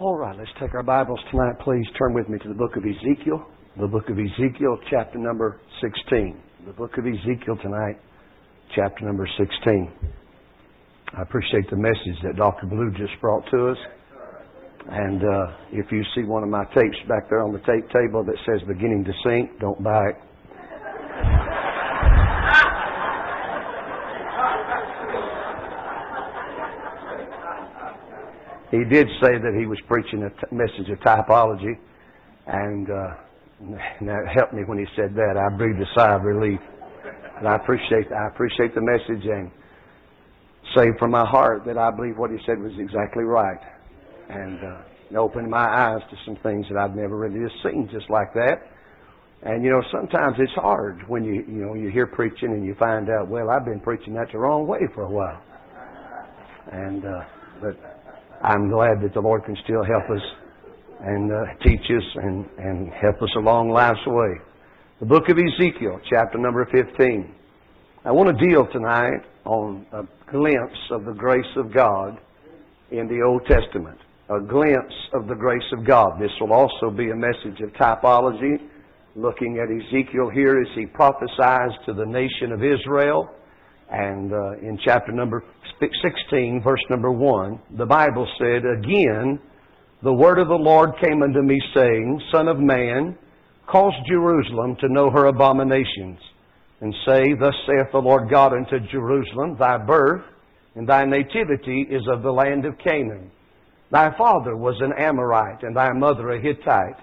All right, let's take our Bibles tonight. Please turn with me to the book of Ezekiel. The book of Ezekiel, chapter number 16. The book of Ezekiel tonight, chapter number 16. I appreciate the message that Dr. Blue just brought to us. And uh, if you see one of my tapes back there on the tape table that says beginning to sink, don't buy it. He did say that he was preaching a message of typology, and, uh, and that helped me when he said that. I breathed a sigh of relief, and I appreciate I appreciate the message and say from my heart that I believe what he said was exactly right, and uh, it opened my eyes to some things that I've never really just seen just like that. And you know, sometimes it's hard when you you know you hear preaching and you find out, well, I've been preaching that the wrong way for a while. And uh, but I'm glad that the Lord can still help us and uh, teach us and, and help us along life's way. The book of Ezekiel, chapter number 15. I want to deal tonight on a glimpse of the grace of God in the Old Testament. A glimpse of the grace of God. This will also be a message of typology, looking at Ezekiel here as he prophesies to the nation of Israel and uh, in chapter number 16, verse number 1, the Bible said, Again, the word of the Lord came unto me, saying, Son of man, cause Jerusalem to know her abominations, and say, Thus saith the Lord God unto Jerusalem, Thy birth and thy nativity is of the land of Canaan. Thy father was an Amorite, and thy mother a Hittite.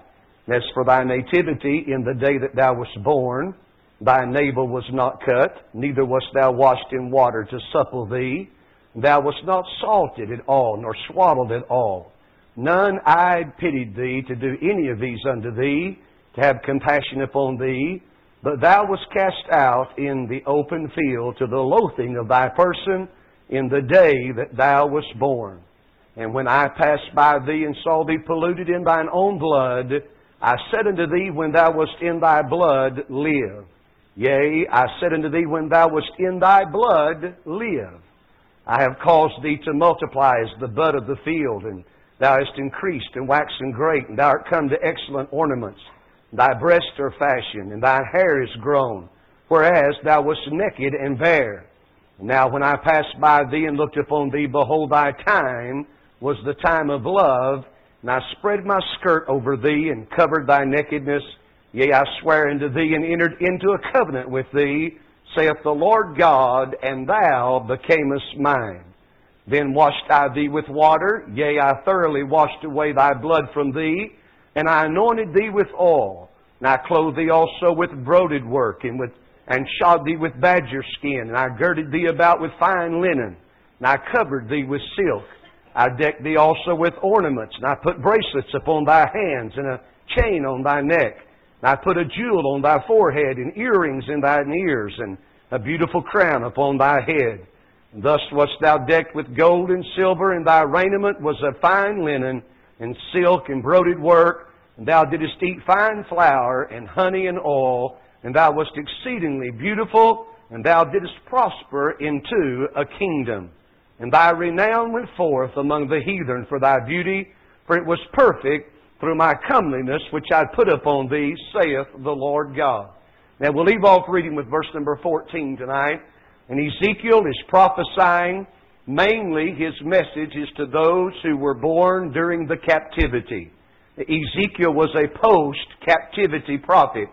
And as for thy nativity in the day that thou wast born, Thy navel was not cut, neither wast thou washed in water to supple thee. Thou wast not salted at all, nor swaddled at all. None eyed pitied thee to do any of these unto thee, to have compassion upon thee. But thou wast cast out in the open field to the loathing of thy person in the day that thou wast born. And when I passed by thee and saw thee polluted in thine own blood, I said unto thee, when thou wast in thy blood, live. Yea, I said unto thee, when thou wast in thy blood, live. I have caused thee to multiply as the bud of the field, and thou hast increased and waxen great, and thou art come to excellent ornaments. Thy breasts are fashioned, and thy hair is grown, whereas thou wast naked and bare. Now when I passed by thee and looked upon thee, behold, thy time was the time of love, and I spread my skirt over thee and covered thy nakedness. Yea, I swear unto thee and entered into a covenant with thee, saith the Lord God, and thou becamest mine. Then washed I thee with water, yea, I thoroughly washed away thy blood from thee, and I anointed thee with oil. And I clothed thee also with broided work, and with and shod thee with badger skin, and I girded thee about with fine linen, and I covered thee with silk. I decked thee also with ornaments, and I put bracelets upon thy hands, and a chain on thy neck. I put a jewel on thy forehead, and earrings in thine ears, and a beautiful crown upon thy head. And thus wast thou decked with gold and silver, and thy raiment was of fine linen, and silk, and broided work. And thou didst eat fine flour, and honey, and oil, and thou wast exceedingly beautiful, and thou didst prosper into a kingdom. And thy renown went forth among the heathen for thy beauty, for it was perfect through my comeliness which I put upon thee, saith the Lord God. Now we'll leave off reading with verse number 14 tonight. And Ezekiel is prophesying mainly his message is to those who were born during the captivity. Ezekiel was a post-captivity prophet,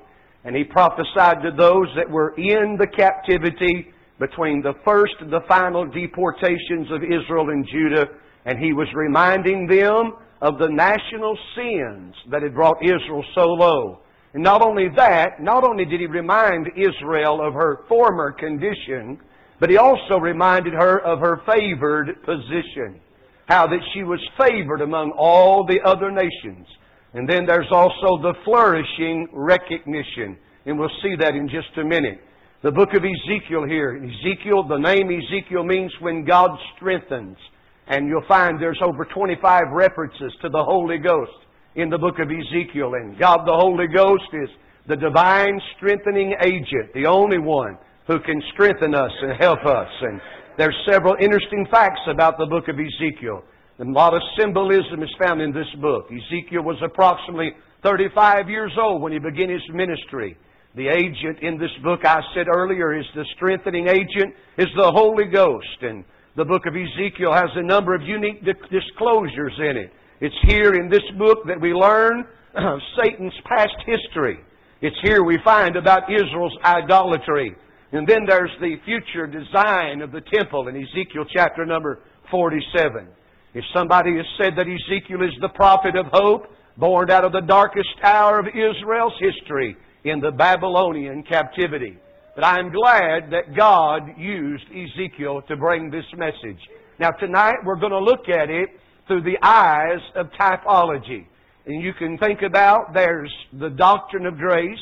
and he prophesied to those that were in the captivity between the first and the final deportations of Israel and Judah, and he was reminding them of the national sins that had brought Israel so low. And not only that, not only did he remind Israel of her former condition, but he also reminded her of her favored position. How that she was favored among all the other nations. And then there's also the flourishing recognition. And we'll see that in just a minute. The book of Ezekiel here. Ezekiel, the name Ezekiel means when God strengthens. And you'll find there's over 25 references to the Holy Ghost in the book of Ezekiel. And God the Holy Ghost is the divine strengthening agent, the only one who can strengthen us and help us. And there's several interesting facts about the book of Ezekiel. A lot of symbolism is found in this book. Ezekiel was approximately 35 years old when he began his ministry. The agent in this book I said earlier is the strengthening agent is the Holy Ghost. And the book of Ezekiel has a number of unique disclosures in it. It's here in this book that we learn Satan's past history. It's here we find about Israel's idolatry. And then there's the future design of the temple in Ezekiel chapter number 47. If somebody has said that Ezekiel is the prophet of hope, born out of the darkest hour of Israel's history in the Babylonian captivity. But I'm glad that God used Ezekiel to bring this message. Now tonight we're going to look at it through the eyes of typology. And you can think about there's the doctrine of grace,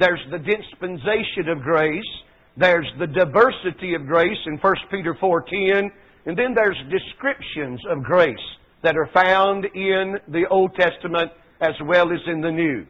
there's the dispensation of grace, there's the diversity of grace in 1 Peter 4.10, and then there's descriptions of grace that are found in the Old Testament as well as in the New.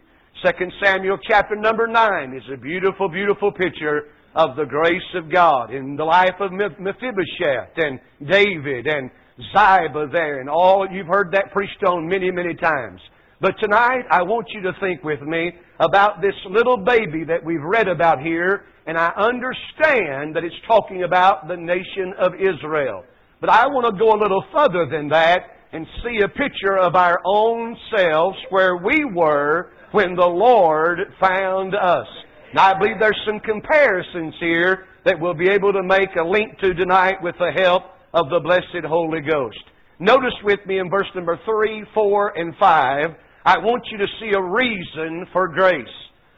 2 Samuel chapter number 9 is a beautiful, beautiful picture of the grace of God in the life of Mephibosheth and David and Ziba there and all. You've heard that preached on many, many times. But tonight I want you to think with me about this little baby that we've read about here and I understand that it's talking about the nation of Israel. But I want to go a little further than that and see a picture of our own selves where we were when the Lord found us. Now, I believe there's some comparisons here that we'll be able to make a link to tonight with the help of the blessed Holy Ghost. Notice with me in verse number 3, 4, and 5, I want you to see a reason for grace.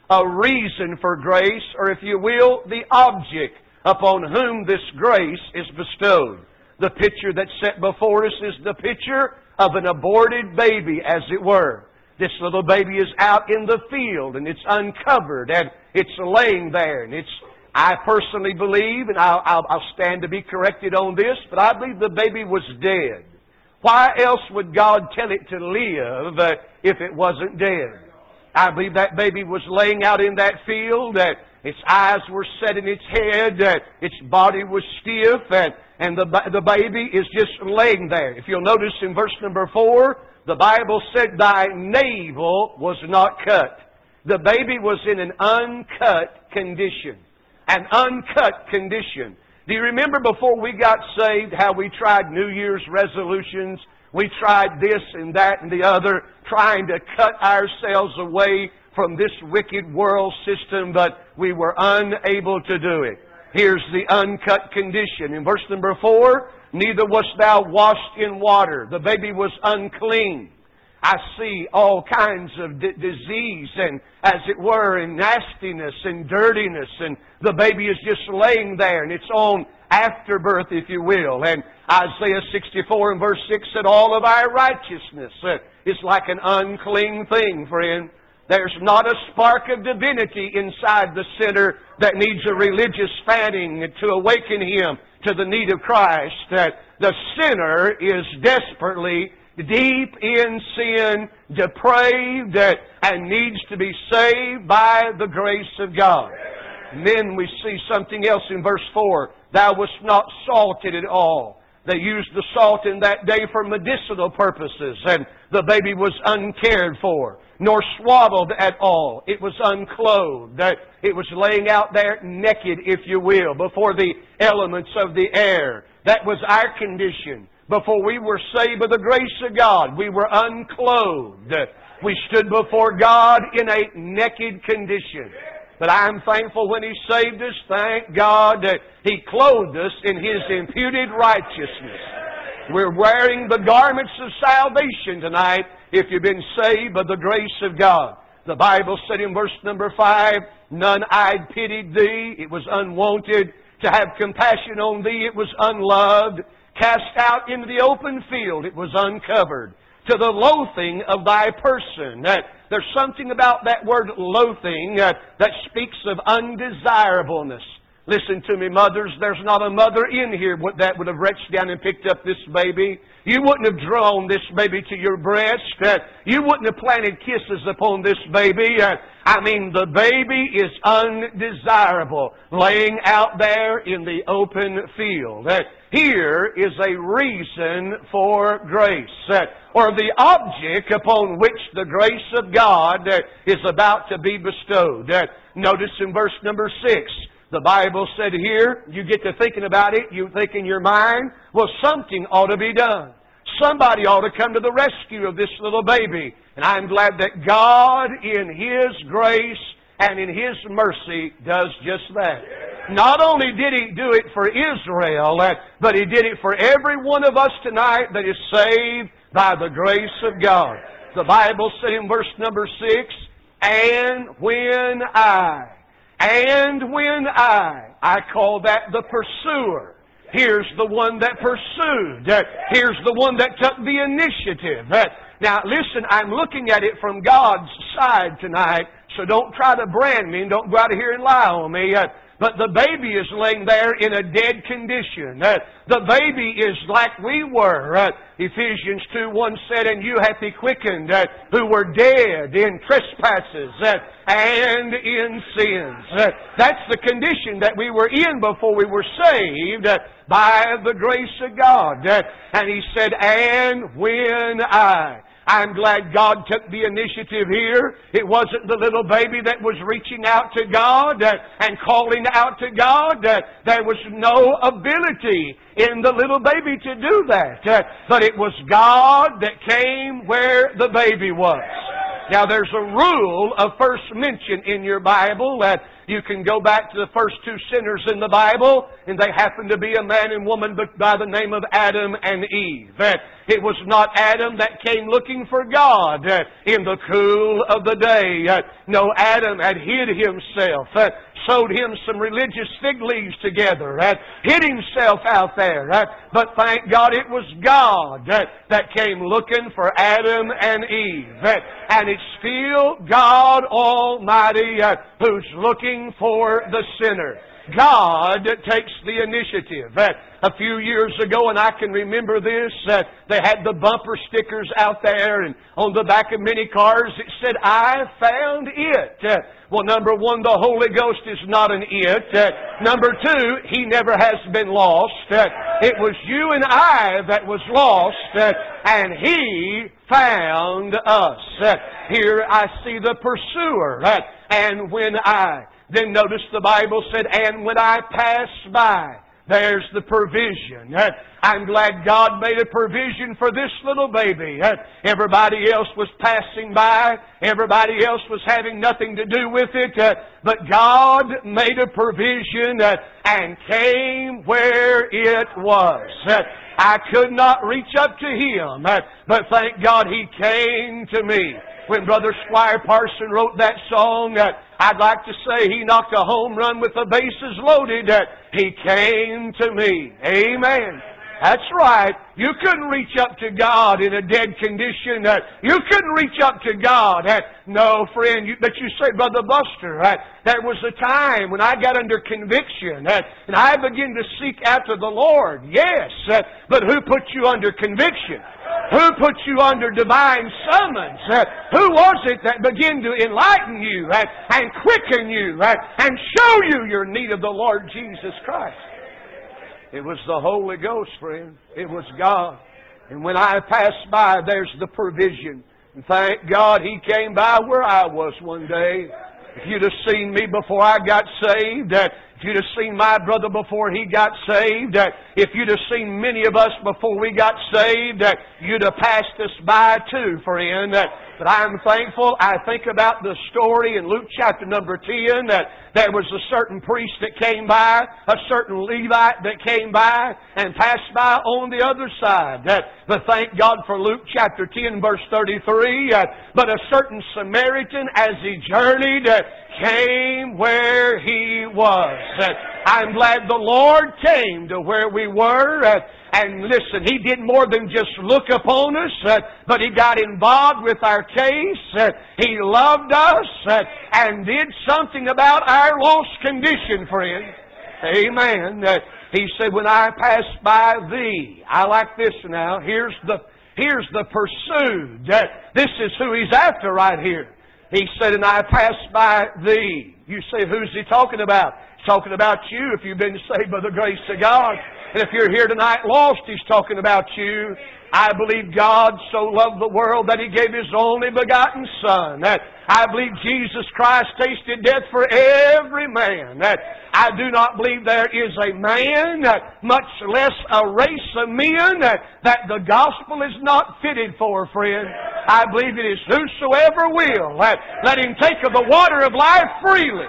A reason for grace, or if you will, the object upon whom this grace is bestowed. The picture that's set before us is the picture of an aborted baby, as it were. This little baby is out in the field and it's uncovered and it's laying there and it's, I personally believe, and I'll, I'll, I'll stand to be corrected on this, but I believe the baby was dead. Why else would God tell it to live uh, if it wasn't dead? I believe that baby was laying out in that field, that its eyes were set in its head, its body was stiff, and and the, the baby is just laying there. If you'll notice in verse number 4, the Bible said, Thy navel was not cut. The baby was in an uncut condition. An uncut condition. Do you remember before we got saved how we tried New Year's resolutions? We tried this and that and the other, trying to cut ourselves away from this wicked world system, but we were unable to do it. Here's the uncut condition. In verse number four, neither wast thou washed in water. The baby was unclean. I see all kinds of d- disease and, as it were, and nastiness and dirtiness, and the baby is just laying there in its own afterbirth, if you will. And Isaiah 64 and verse 6 said, All of our righteousness uh, is like an unclean thing, friend. There's not a spark of divinity inside the sinner that needs a religious fanning to awaken him to the need of Christ. That the sinner is desperately deep in sin, depraved, and needs to be saved by the grace of God. And then we see something else in verse 4. Thou wast not salted at all. They used the salt in that day for medicinal purposes, and the baby was uncared for nor swaddled at all. It was unclothed. It was laying out there naked, if you will, before the elements of the air. That was our condition. Before we were saved by the grace of God, we were unclothed. We stood before God in a naked condition. But I'm thankful when He saved us, thank God that He clothed us in His imputed righteousness. We're wearing the garments of salvation tonight if you've been saved by the grace of God. The Bible said in verse number five, None eyed pitied thee, it was unwanted. To have compassion on thee, it was unloved. Cast out into the open field, it was uncovered. To the loathing of thy person. That there's something about that word loathing uh, that speaks of undesirableness. Listen to me, mothers. There's not a mother in here that would have reached down and picked up this baby. You wouldn't have drawn this baby to your breast. Uh, you wouldn't have planted kisses upon this baby. Uh, I mean, the baby is undesirable, laying out there in the open field. Uh, here is a reason for grace, or the object upon which the grace of God is about to be bestowed. Notice in verse number six, the Bible said here, you get to thinking about it, you think in your mind, well, something ought to be done. Somebody ought to come to the rescue of this little baby. And I'm glad that God, in His grace and in His mercy, does just that. Not only did He do it for Israel, uh, but He did it for every one of us tonight that is saved by the grace of God. The Bible said in verse number six, And when I and when I, I call that the pursuer. Here's the one that pursued. Uh, here's the one that took the initiative. Uh, now listen, I'm looking at it from God's side tonight, so don't try to brand me and don't go out of here and lie on me. Uh, But the baby is laying there in a dead condition. Uh, the baby is like we were. Uh, Ephesians 2 1 said, And you hath he quickened, uh, who were dead in trespasses uh, and in sins. Uh, that's the condition that we were in before we were saved uh, by the grace of God. and he said, And when I. I'm glad God took the initiative here. It wasn't the little baby that was reaching out to God uh, and calling out to God. Uh, there was no ability in the little baby to do that. Uh, but it was God that came where the baby was. Now there's a rule of first mention in your Bible that you can go back to the first two sinners in the Bible, and they happen to be a man and woman by the name of Adam and Eve. It was not Adam that came looking for God uh, in the cool of the day. Uh, no, Adam had hid himself uh, sewed him some religious fig leaves together, hid himself out there. But thank God it was God that came looking for Adam and Eve. And it's still God Almighty who's looking for the sinner. God takes the initiative. A few years ago, and I can remember this, they had the bumper stickers out there, and on the back of many cars it said, I found it. Well, number one, the Holy Ghost is not an it. Uh, number two, He never has been lost. Uh, it was you and I that was lost, uh, and He found us. here I see the pursuer, and when I then notice the Bible said, and when I pass by, there's the provision. Eh, I'm glad God made a provision for this little baby. Eh, everybody else was passing by. Everybody else was having nothing to do with it. Eh, But God made a provision and came where it was. I could not reach up to Him, but thank God He came to me when Brother Squire Parson wrote that song, I'd like to say he knocked a home run with the bases loaded. He came to me. Amen. That's right. You couldn't reach up to God in a dead condition. Uh, you couldn't reach up to God. Uh, no, friend, but you say, Brother Buster, uh, there was the time when I got under conviction and I began to seek after the Lord. Yes, but who put you under conviction? Who put you under divine summons? Who was it that began to enlighten you and quicken you and show you your need of the Lord Jesus Christ? It was the Holy Ghost, friend. It was God. And when I passed by, there's the provision. And thank God He came by where I was one day. If you'd have seen me before I got saved, uh, if you'd have seen my brother before he got saved, if you'd have seen many of us before we got saved, you'd have passed us by too, friend. But I'm thankful. I think about the story in Luke chapter number 10 that there was a certain priest that came by, a certain Levite that came by and passed by on the other side. But thank God for Luke chapter 10 verse 33. But a certain Samaritan as he journeyed came where he was. I'm glad the Lord came to where we were. And listen, He did more than just look upon us, but He got involved with our case. He loved us and did something about our lost condition, friend. Amen. He said, when I pass by thee, I like this now. Here's the, here's the pursued. This is who he's after right here. He said, and I pass by thee. You say, who's he talking about? He's talking about you if you've been saved by the grace of God. And if you're here tonight lost, he's talking about you. I believe God so loved the world that He gave His only begotten Son. I believe Jesus Christ tasted death for every man. I do not believe there is a man, much less a race of men, that the gospel is not fitted for, friend. I believe it is whosoever will. Let him take of the water of life freely.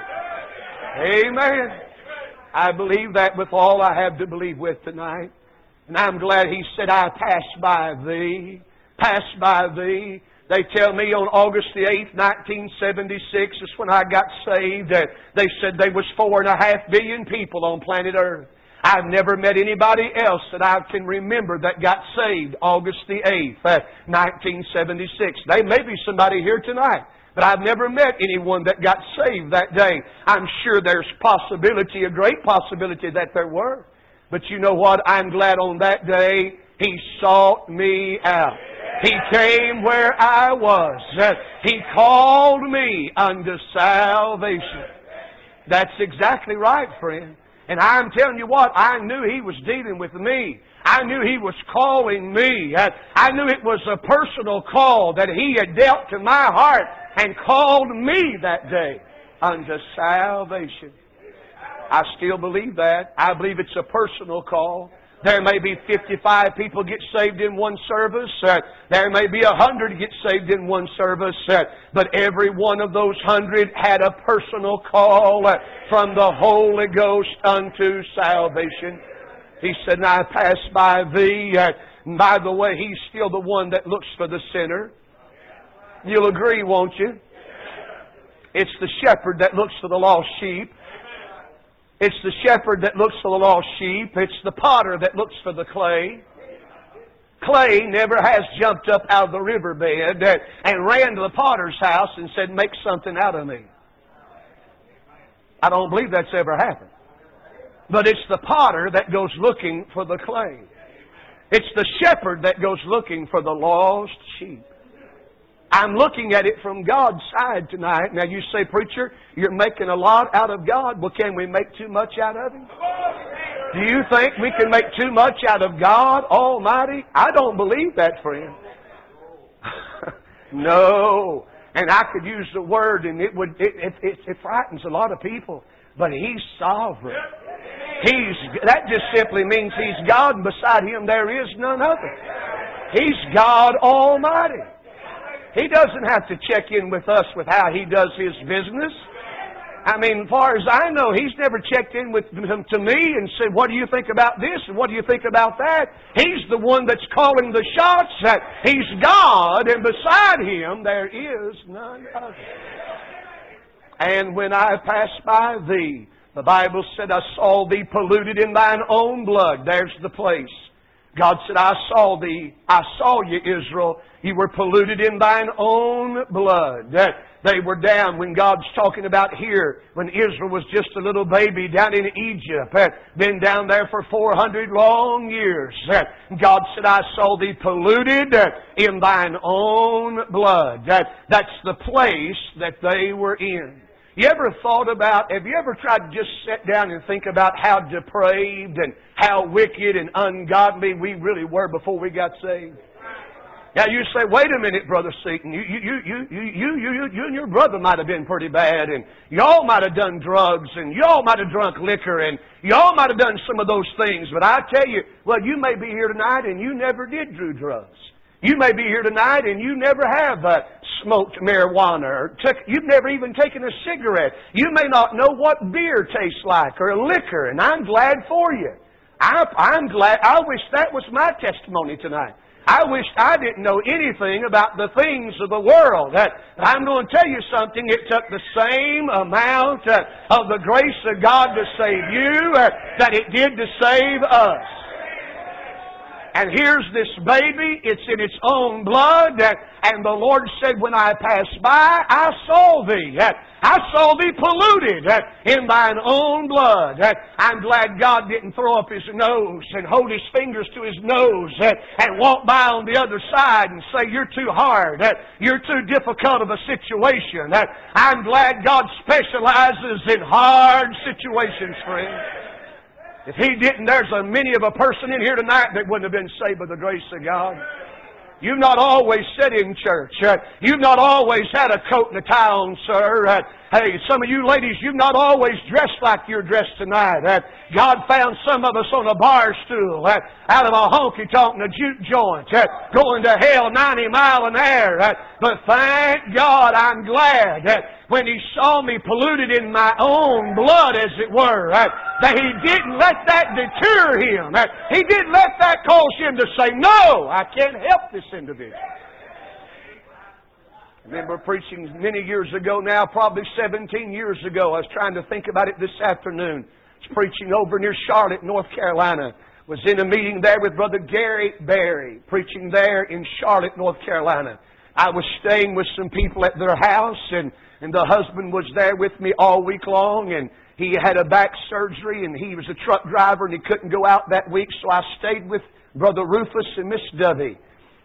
Amen. I believe that with all I have to believe with tonight. And I'm glad he said, I passed by thee, passed by thee. They tell me on August the 8th, 1976, is when I got saved. Uh, they said there was four and a half billion people on planet Earth. I've never met anybody else that I can remember that got saved August the 8th, uh, 1976. There may be somebody here tonight. But I've never met anyone that got saved that day. I'm sure there's possibility, a great possibility that there were. But you know what? I'm glad on that day He sought me out. He came where I was. He called me unto salvation. That's exactly right, friend. And I'm telling you what, I knew He was dealing with me. I knew He was calling me. I knew it was a personal call that He had dealt to my heart and called me that day unto salvation. I still believe that. I believe it's a personal call. There may be 55 people get saved in one service. Uh, there may be a hundred get saved in one service. Uh, but every one of those hundred had a personal call uh, from the Holy Ghost unto salvation. He said, and I pass by thee. Uh, by the way, he's still the one that looks for the sinner. You'll agree, won't you? It's the shepherd that looks for the lost sheep. It's the shepherd that looks for the lost sheep. It's the potter that looks for the clay. Clay never has jumped up out of the riverbed and ran to the potter's house and said, Make something out of me. I don't believe that's ever happened. But it's the potter that goes looking for the clay. It's the shepherd that goes looking for the lost sheep. I'm looking at it from God's side tonight. Now you say, preacher, you're making a lot out of God. Well, can we make too much out of Him? Do you think we can make too much out of God Almighty? I don't believe that, friend. no. And I could use the word and it would, it, it, it, it frightens a lot of people. But He's sovereign. He's, that just simply means He's God and beside Him there is none other. He's God Almighty. He doesn't have to check in with us with how he does his business. I mean, as far as I know, he's never checked in with to me and said, "What do you think about this?" and "What do you think about that?" He's the one that's calling the shots. That he's God, and beside him there is none other. And when I pass by thee, the Bible said, "I saw thee polluted in thine own blood." There's the place. God said, I saw thee, I saw you, Israel. You were polluted in thine own blood. They were down when God's talking about here, when Israel was just a little baby down in Egypt, been down there for 400 long years. God said, I saw thee polluted in thine own blood. That's the place that they were in. You ever thought about, have you ever tried to just sit down and think about how depraved and how wicked and ungodly we really were before we got saved? Now you say, wait a minute, Brother. You, you, you, you, you, you, you, you and your brother might have been pretty bad and y'all might have done drugs and y'all might have drunk liquor and y'all might have done some of those things. But I tell you, well, you may be here tonight and you never did do drugs. You may be here tonight and you never have uh, smoked marijuana or took, you've never even taken a cigarette. You may not know what beer tastes like or liquor, and I'm glad for you. I, I'm glad. I wish that was my testimony tonight. I wish I didn't know anything about the things of the world. That I'm going to tell you something. It took the same amount uh, of the grace of God to save you uh, that it did to save us. And here's this baby, it's in its own blood, and the Lord said, When I passed by, I saw thee. I saw thee polluted in thine own blood. I'm glad God didn't throw up his nose and hold his fingers to his nose and walk by on the other side and say, You're too hard. You're too difficult of a situation. I'm glad God specializes in hard situations, friend. If He didn't, there's a many of a person in here tonight that wouldn't have been saved by the grace of God. You've not always sat in church. You've not always had a coat and a tie on, sir. Hey, some of you ladies, you've not always dressed like you're dressed tonight. Uh, God found some of us on a bar stool out of a honky tonk and a juke joint, going to hell 90 mile an hour. but thank God, I'm glad that when he saw me polluted in my own blood, as it were, that he didn't let that deter him. Uh, he didn't let that cause him to say, No, I can't help this individual. Remember preaching many years ago now, probably 17 years ago. I was trying to think about it this afternoon. I was preaching over near Charlotte, North Carolina. Was in a meeting there with Brother Gary Berry, preaching there in Charlotte, North Carolina. I was staying with some people at their house and and the husband was there with me all week long and he had a back surgery and he was a truck driver and he couldn't go out that week so I stayed with Brother Rufus and Miss Dovey.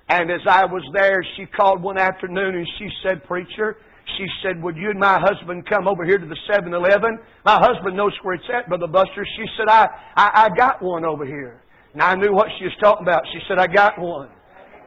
And as I was there, she called one afternoon and she said, Preacher, she said, Would you and my husband come over here to the 7 Eleven? My husband knows where it's at, Brother Buster. She said, I, I, I got one over here. And I knew what she was talking about. She said, I got one.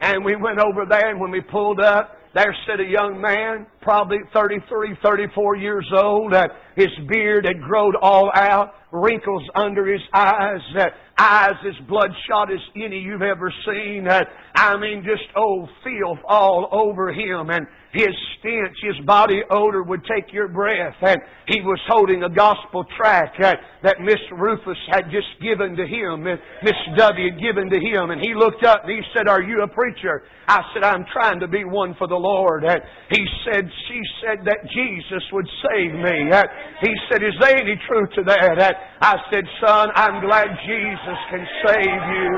And we went over there, and when we pulled up, there sat a young man, probably 33, 34 years old. Uh, his beard had grown all out, wrinkles under his eyes, uh, eyes as bloodshot as any you've ever seen. Uh, I mean, just old filth all over him. And his stench, his body odor would take your breath. And he was holding a gospel tract that, Miss Rufus had just given to him, Miss W had given to him. And he looked up and he said, Are you a preacher? I said, I'm trying to be one for the Lord. And he said, She said that Jesus would save me. And he said, Is there any truth to that? And I said, Son, I'm glad Jesus can save you.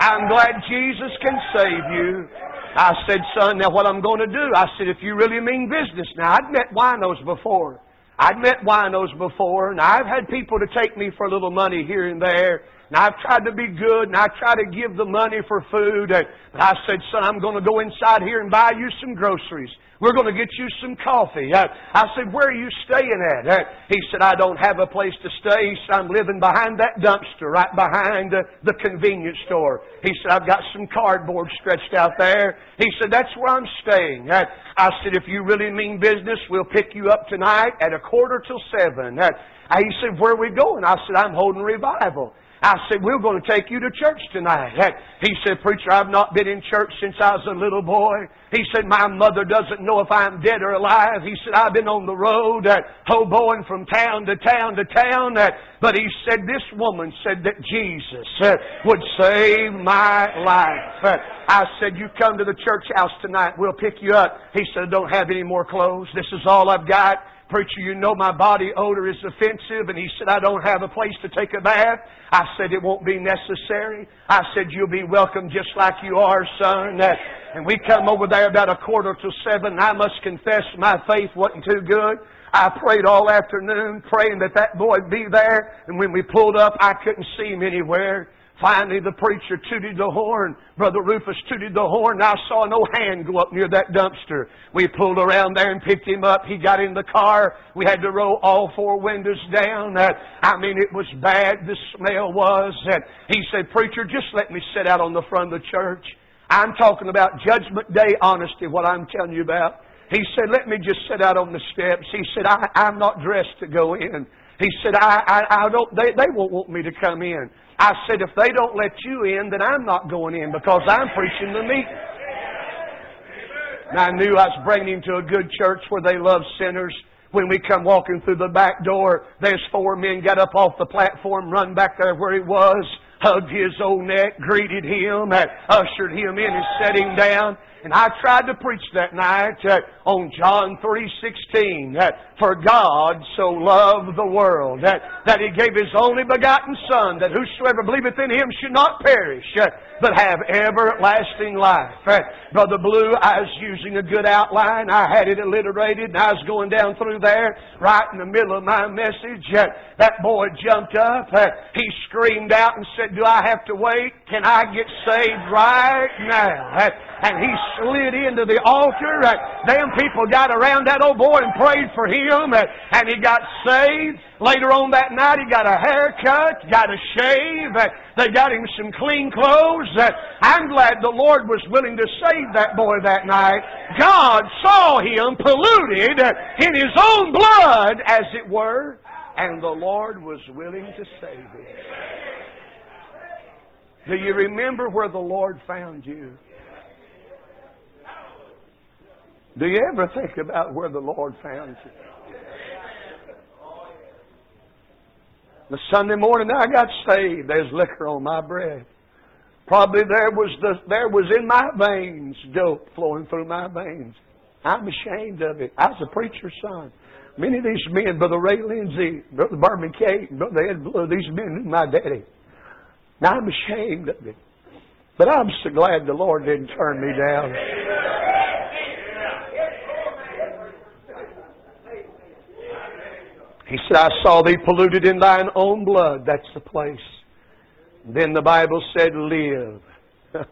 I'm glad Jesus can save you. I said, son, now what I'm going to do, I said, if you really mean business. Now, I'd met winos before. I'd met winos before, and I've had people to take me for a little money here and there. And I've tried to be good, and I try to give the money for food. But I said, son, I'm going to go inside here and buy you some groceries. We're going to get you some coffee. I, I said, Where are you staying at? Uh, he said, I don't have a place to stay. He said, I'm living behind that dumpster, right behind uh, the convenience store. He said, I've got some cardboard stretched out there. He said, That's where I'm staying. Uh, I said, If you really mean business, we'll pick you up tonight at a quarter till seven. Uh, he said, Where are we going? I said, I'm holding revival. I said, We're going to take you to church tonight. He said, Preacher, I've not been in church since I was a little boy. He said, My mother doesn't know if I'm dead or alive. He said, I've been on the road, uh, hoboing from town to town to town. Uh, but he said, This woman said that Jesus uh, would save my life. Uh, I said, You come to the church house tonight. We'll pick you up. He said, I don't have any more clothes. This is all I've got. Preacher, you know my body odor is offensive. And he said, I don't have a place to take a bath. I said, it won't be necessary. I said, you'll be welcome just like you are, son. And we come over there about a quarter to seven. I must confess my faith wasn't too good. I prayed all afternoon, praying that that boy'd be there. And when we pulled up, I couldn't see him anywhere. Finally, the preacher tooted the horn. Brother Rufus tooted the horn. I saw no hand go up near that dumpster. We pulled around there and picked him up. He got in the car. We had to roll all four windows down. I mean, it was bad. The smell was. And he said, Preacher, just let me sit out on the front of the church. I'm talking about Judgment Day honesty, what I'm telling you about. He said, Let me just sit out on the steps. He said, I, I'm not dressed to go in. He said, I, I, I don't, they, they won't want me to come in. I said, if they don't let you in, then I'm not going in because I'm preaching the meeting. And I knew I was bringing him to a good church where they love sinners. When we come walking through the back door, there's four men got up off the platform, run back there where he was, hugged his old neck, greeted him, and ushered him in and set him down. And I tried to preach that night uh, on John 3.16, uh, For God so loved the world uh, that He gave His only begotten Son, that whosoever believeth in Him should not perish, uh, but have everlasting life. Uh, Brother Blue, I was using a good outline. I had it alliterated, and I was going down through there, right in the middle of my message. That boy jumped up. he screamed out and said, Do I have to wait? Can I get saved right now? and he slid into the altar. Uh, them people got around that old boy and prayed for him, and he got saved. Later on that night, he got a haircut, got a shave. They got him some clean clothes. I'm glad the Lord was willing to save that boy that night. God saw him polluted in his own blood, as it were, and the Lord was willing to save him. Do you remember where the Lord found you? Do you ever think about where the Lord found you? The Sunday morning I got saved, there's liquor on my bread. Probably there was the there was in my veins dope flowing through my veins. I'm ashamed of it. I was a preacher's son. Many of these men, Brother Ray Lindsay, Brother Barbara McKay, Brother Ed Blue, these men knew my daddy. Now I'm ashamed of it. But I'm so glad the Lord didn't turn me down. He said, I saw thee polluted in thine own blood. That's the place. Then the Bible said, live.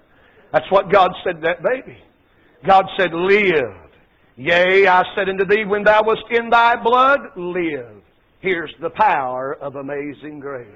That's what God said to that baby. God said, live. Yea, I said unto thee, when thou wast in thy blood, live. Here's the power of amazing grace.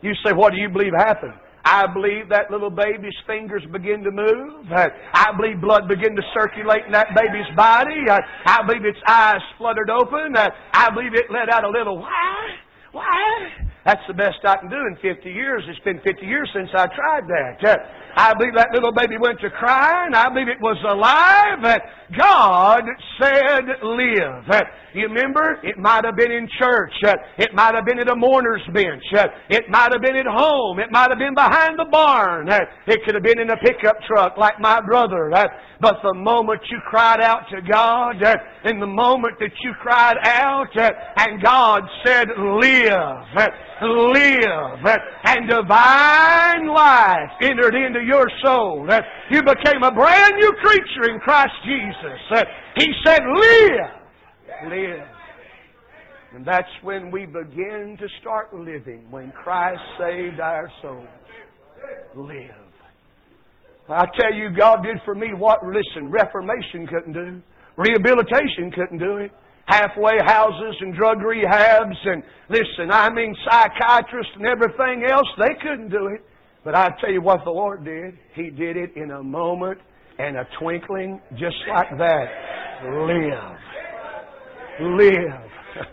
You say, what do you believe happened? I believe that little baby's fingers begin to move. I believe blood begin to circulate in that baby's body. I believe its eyes fluttered open. I believe it let out a little why, why. That's the best I can do in 50 years. It's been 50 years since I tried that. I believe that little baby went to cry, and I believe it was alive. God said, live. You remember? It might have been in church. It might have been at a mourner's bench. It might have been at home. It might have been behind the barn. It could have been in a pickup truck like my brother. But the moment you cried out to God, in the moment that you cried out, and God said, live, live, live, and divine life entered into your soul. You became a brand new creature in Christ Jesus. He said, live. Live. And that's when we begin to start living, when Christ saved our souls. Live. I tell you, God did for me what, listen, Reformation couldn't do. Rehabilitation couldn't do it. Halfway houses and drug rehabs and, listen, I mean psychiatrists and everything else, they couldn't do it. But I tell you what the Lord did. He did it in a moment and a twinkling, just like that. Live. Live.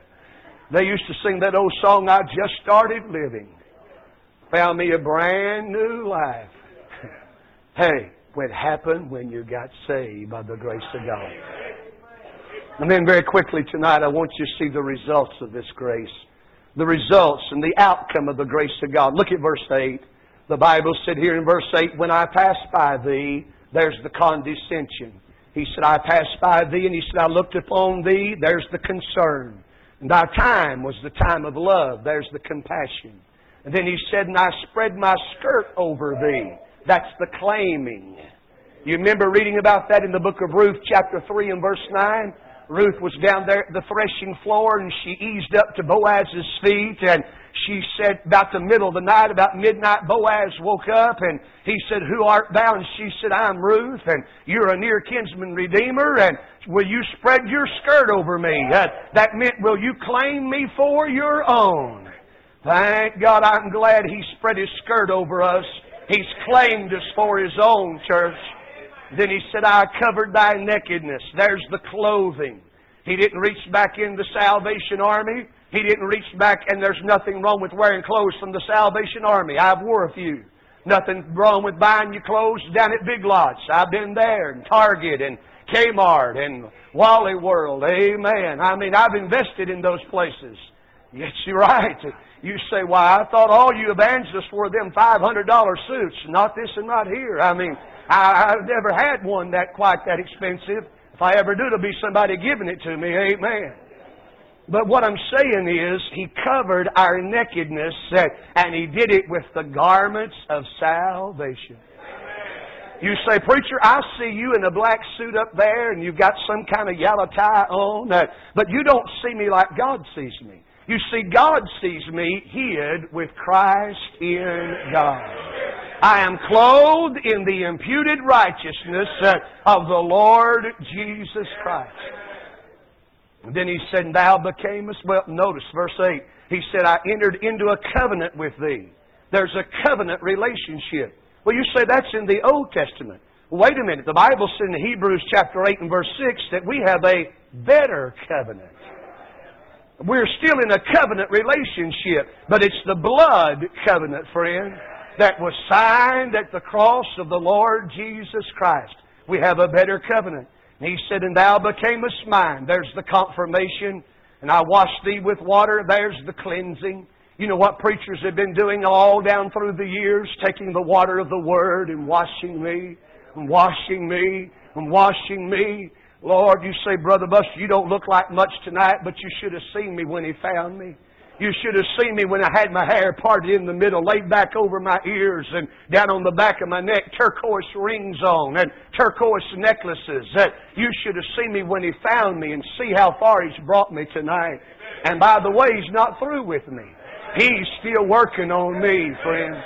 They used to sing that old song, I just started living. Found me a brand new life. hey, what happened when you got saved by the grace of God. And then very quickly tonight, I want you to see the results of this grace. The results and the outcome of the grace of God. Look at verse 8. The Bible said here in verse 8, When I pass by thee, there's the condescension. He said, I passed by thee, and he said, I looked upon thee, there's the concern. And thy time was the time of love, there's the compassion. And then he said, And I spread my skirt over thee. That's the claiming. You remember reading about that in the book of Ruth, chapter 3 and verse 9? Ruth was down there at the threshing floor and she eased up to Boaz's feet and she said, about the middle of the night, about midnight, Boaz woke up and he said, Who art thou? And she said, I'm Ruth, and you're a near kinsman redeemer, and will you spread your skirt over me? Uh, that meant, Will you claim me for your own? Thank God I'm glad he spread his skirt over us. He's claimed us for his own, church. Then he said, I covered thy nakedness. There's the clothing. He didn't reach back in the Salvation Army. He didn't reach back, and there's nothing wrong with wearing clothes from the Salvation Army. I've wore a few. Nothing wrong with buying your clothes down at Big Lots. I've been there, and Target, and Kmart, and Wally World. Amen. I mean, I've invested in those places. Yes, you're right. You say, why, I thought all you evangelists wore them $500 suits. Not this and not here. I mean, I, I've never had one that quite that expensive. If I ever do, it'll be somebody giving it to me. Amen. But what I'm saying is, He covered our nakedness, and He did it with the garments of salvation. You say, Preacher, I see you in a black suit up there, and you've got some kind of yellow tie on, but you don't see me like God sees me. You see, God sees me hid with Christ in God. I am clothed in the imputed righteousness uh, of the Lord Jesus Christ. And then he said, Thou becamest, well, notice verse 8. He said, I entered into a covenant with thee. There's a covenant relationship. Well, you say that's in the Old Testament. Wait a minute. The Bible says in Hebrews chapter 8 and verse 6 that we have a better covenant. We're still in a covenant relationship, but it's the blood covenant, friend, that was signed at the cross of the Lord Jesus Christ. We have a better covenant. And he said, And thou becamest mine. There's the confirmation. And I washed thee with water. There's the cleansing. You know what preachers have been doing all down through the years? Taking the water of the Word and washing me, and washing me, and washing me. Lord, you say, Brother Buster, you don't look like much tonight, but you should have seen me when He found me. You should have seen me when I had my hair parted in the middle, laid back over my ears, and down on the back of my neck, turquoise rings on, and turquoise necklaces. You should have seen me when He found me, and see how far He's brought me tonight. And by the way, He's not through with me. He's still working on me, friends.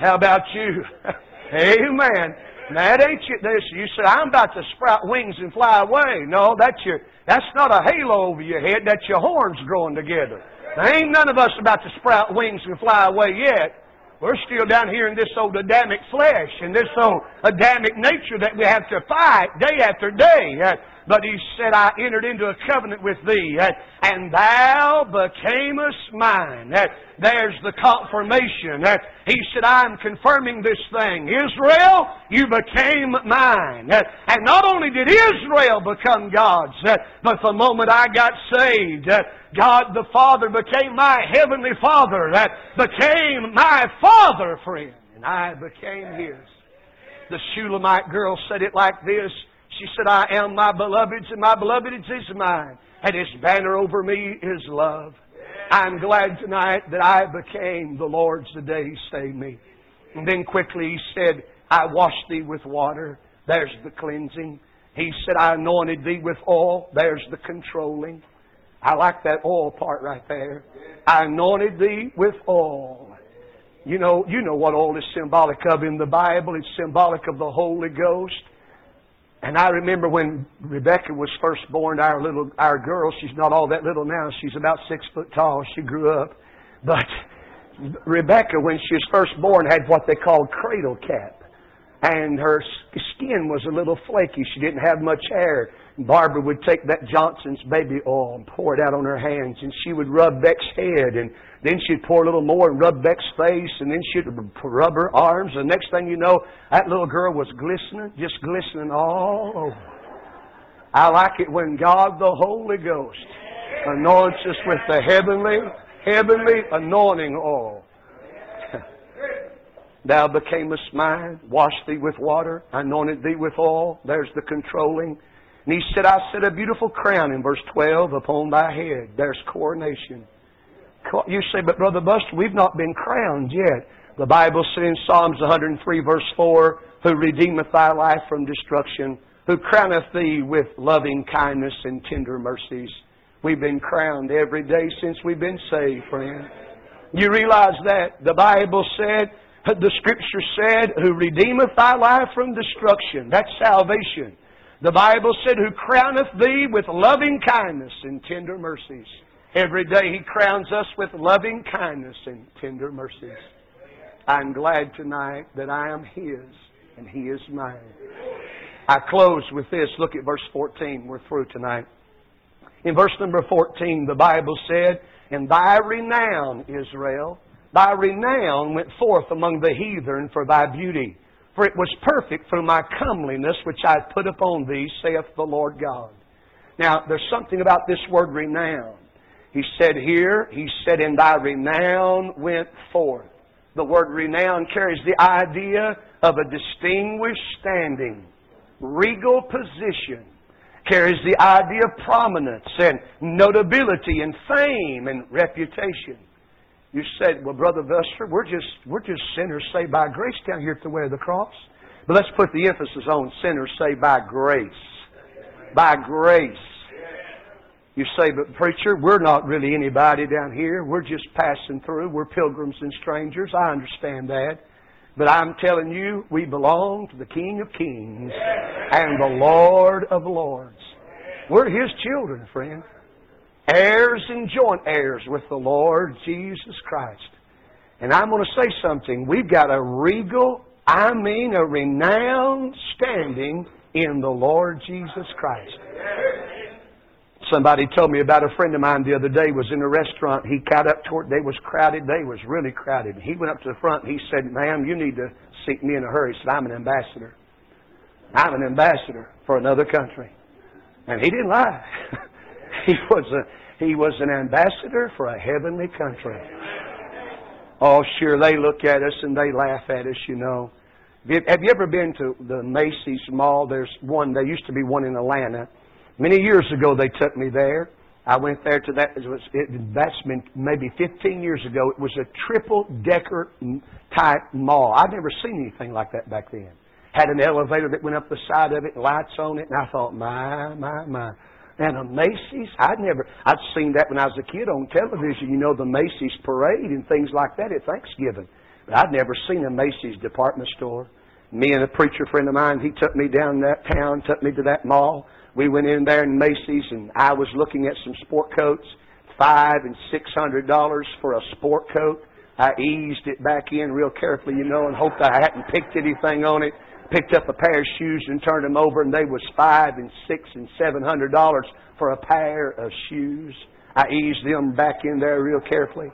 How about you? Amen. That ain't you. This you said I'm about to sprout wings and fly away. No, that's your. That's not a halo over your head. That's your horns growing together. There ain't none of us about to sprout wings and fly away yet. We're still down here in this old Adamic flesh and this old Adamic nature that we have to fight day after day. Uh, but he said, I entered into a covenant with thee, uh, and thou becamest mine. Uh, there's the confirmation. He said, I'm confirming this thing. Israel, you became mine. And not only did Israel become God's, but the moment I got saved, God the Father became my heavenly Father, that became my Father, friend, and I became His. The Shulamite girl said it like this. She said, I am my beloved's, and my beloved is mine, and His banner over me is love. I'm glad tonight that I became the Lord's the day He saved me. And then quickly He said, I washed thee with water. There's the cleansing. He said, I anointed thee with oil. There's the controlling. I like that oil part right there. I anointed thee with oil. You know, you know what oil is symbolic of in the Bible. It's symbolic of the Holy Ghost. And I remember when Rebecca was first born, our little, our girl, she's not all that little now. She's about six foot tall. She grew up. But Rebecca, when she was first born, had what they called cradle cap. And her skin was a little flaky. She didn't have much hair. Barbara would take that Johnson's baby oil and pour it out on her hands, and she would rub Beck's head, and then she'd pour a little more and rub Beck's face, and then she'd rub her arms. The next thing you know, that little girl was glistening, just glistening all over. I like it when God the Holy Ghost anoints us with the heavenly, heavenly anointing oil. Thou becamest mine, washed thee with water, anointed thee with oil. There's the controlling. And he said, I set a beautiful crown in verse 12 upon thy head. There's coronation. You say, but Brother Buster, we've not been crowned yet. The Bible says in Psalms 103 verse 4, Who redeemeth thy life from destruction, who crowneth thee with loving kindness and tender mercies. We've been crowned every day since we've been saved, friend. You realize that? The Bible said, the Scripture said, Who redeemeth thy life from destruction. That's salvation. The Bible said, Who crowneth thee with loving kindness and tender mercies. Every day He crowns us with loving kindness and tender mercies. I'm glad tonight that I am His and He is mine. I close with this. Look at verse 14. We're through tonight. In verse number 14, the Bible said, And thy renown, Israel, thy renown went forth among the heathen for thy beauty. For it was perfect through my comeliness which I put upon thee, saith the Lord God. Now, there's something about this word renown. He said here, he said, and thy renown went forth. The word renown carries the idea of a distinguished standing, regal position, carries the idea of prominence and notability and fame and reputation. You said, well, Brother Buster, we're just, we're just sinners saved by grace down here at the way of the cross. But let's put the emphasis on sinners saved by grace. By grace. You say, but preacher, we're not really anybody down here. We're just passing through. We're pilgrims and strangers. I understand that. But I'm telling you, we belong to the King of Kings and the Lord of Lords. We're His children, friend. Heirs and joint heirs with the Lord Jesus Christ. And I'm going to say something. We've got a regal, I mean a renowned standing in the Lord Jesus Christ. Somebody told me about a friend of mine the other day was in a restaurant. He got up toward, they was crowded. They was really crowded. He went up to the front and he said, ma'am, you need to seek me in a hurry. He said, I'm an ambassador. I'm an ambassador for another country. And he didn't lie. he was a, he was an ambassador for a heavenly country. Oh, sure, they look at us and they laugh at us, you know. Have you ever been to the Macy's Mall? There's one, there used to be one in Atlanta Many years ago, they took me there. I went there to that. It was, it, that's been maybe 15 years ago. It was a triple decker type mall. I'd never seen anything like that back then. Had an elevator that went up the side of it, lights on it, and I thought, my, my, my. And a Macy's, I'd never, I'd seen that when I was a kid on television, you know, the Macy's parade and things like that at Thanksgiving. But I'd never seen a Macy's department store. Me and a preacher friend of mine, he took me down that town, took me to that mall. We went in there in Macy's and I was looking at some sport coats, five and six hundred dollars for a sport coat. I eased it back in real carefully, you know, and hoped I hadn't picked anything on it. Picked up a pair of shoes and turned them over, and they was five and six and seven hundred dollars for a pair of shoes. I eased them back in there real carefully.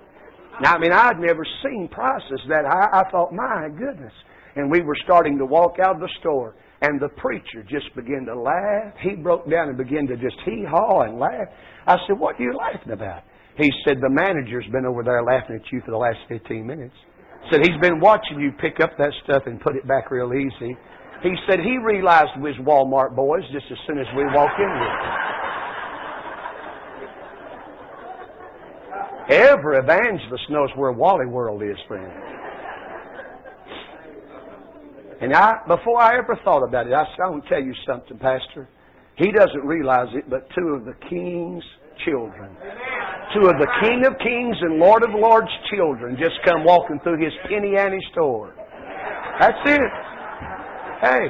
Now, I mean, I'd never seen prices that high. I thought, my goodness. And we were starting to walk out of the store, and the preacher just began to laugh. He broke down and began to just hee haw and laugh. I said, What are you laughing about? He said, The manager's been over there laughing at you for the last 15 minutes. Said he's been watching you pick up that stuff and put it back real easy. He said he realized we was Walmart boys just as soon as we walked in here. Every evangelist knows where Wally World is, friend. And I, before I ever thought about it, I said, I want to tell you something, Pastor. He doesn't realize it, but two of the king's children, two of the King of Kings and Lord of Lords children just come walking through his penny ante store. That's it. Hey,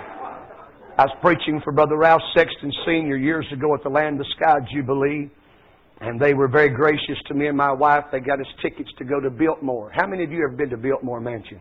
I was preaching for Brother Ralph Sexton Sr. years ago at the Land of Sky Jubilee. And they were very gracious to me and my wife. They got us tickets to go to Biltmore. How many of you have been to Biltmore Mansion?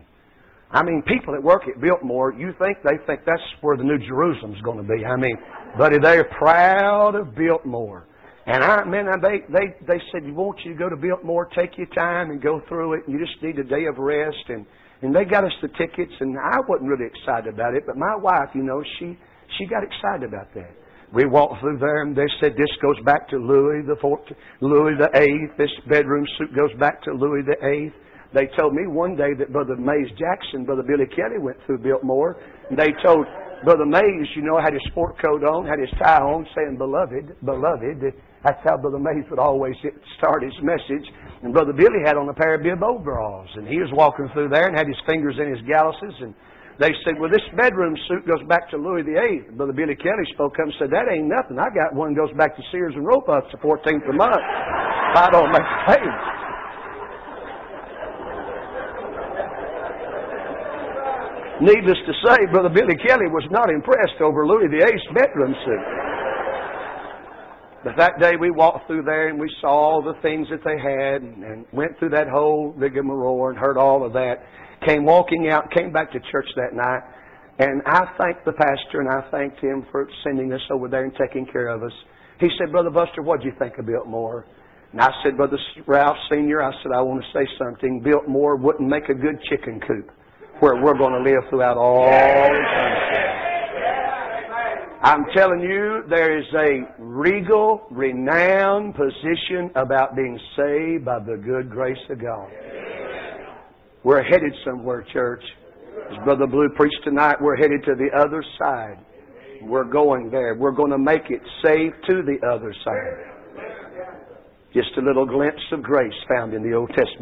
I mean, people that work at Biltmore, you think they think that's where the New Jerusalem's going to be. I mean, buddy, they're proud of Biltmore. And I, man, they, they, they said, we want you to go to Biltmore, take your time and go through it. You just need a day of rest. And, and they got us the tickets and I wasn't really excited about it, but my wife, you know, she, she got excited about that. We walked through there and they said this goes back to Louis the fourth, Louis the eighth. This bedroom suit goes back to Louis the eighth. They told me one day that Brother Mays Jackson, Brother Billy Kelly went through Biltmore. And they told Brother Mays, you know, had his sport coat on, had his tie on, saying, Beloved, beloved. That's how Brother Mays would always start his message. And Brother Billy had on a pair of bib overalls. And he was walking through there and had his fingers in his galluses. And they said, Well, this bedroom suit goes back to Louis the VIII. Brother Billy Kelly spoke up and said, That ain't nothing. I got one goes back to Sears and Roebuck the 14th of month. I don't make a payment. Needless to say, Brother Billy Kelly was not impressed over Louis the VIII's bedroom suit. But that day we walked through there and we saw the things that they had and, went through that whole rigmarole and heard all of that. Came walking out, came back to church that night. And I thanked the pastor and I thanked him for sending us over there and taking care of us. He said, Brother Buster, what do you think of Biltmore? And I said, Brother Ralph Sr., I said, I want to say something. Biltmore wouldn't make a good chicken coop where we're going to live throughout all eternity. I'm telling you, there is a regal, renowned position about being saved by the good grace of God. We're headed somewhere, church. As Brother Blue preached tonight, we're headed to the other side. We're going there. We're going to make it safe to the other side. Just a little glimpse of grace found in the Old Testament.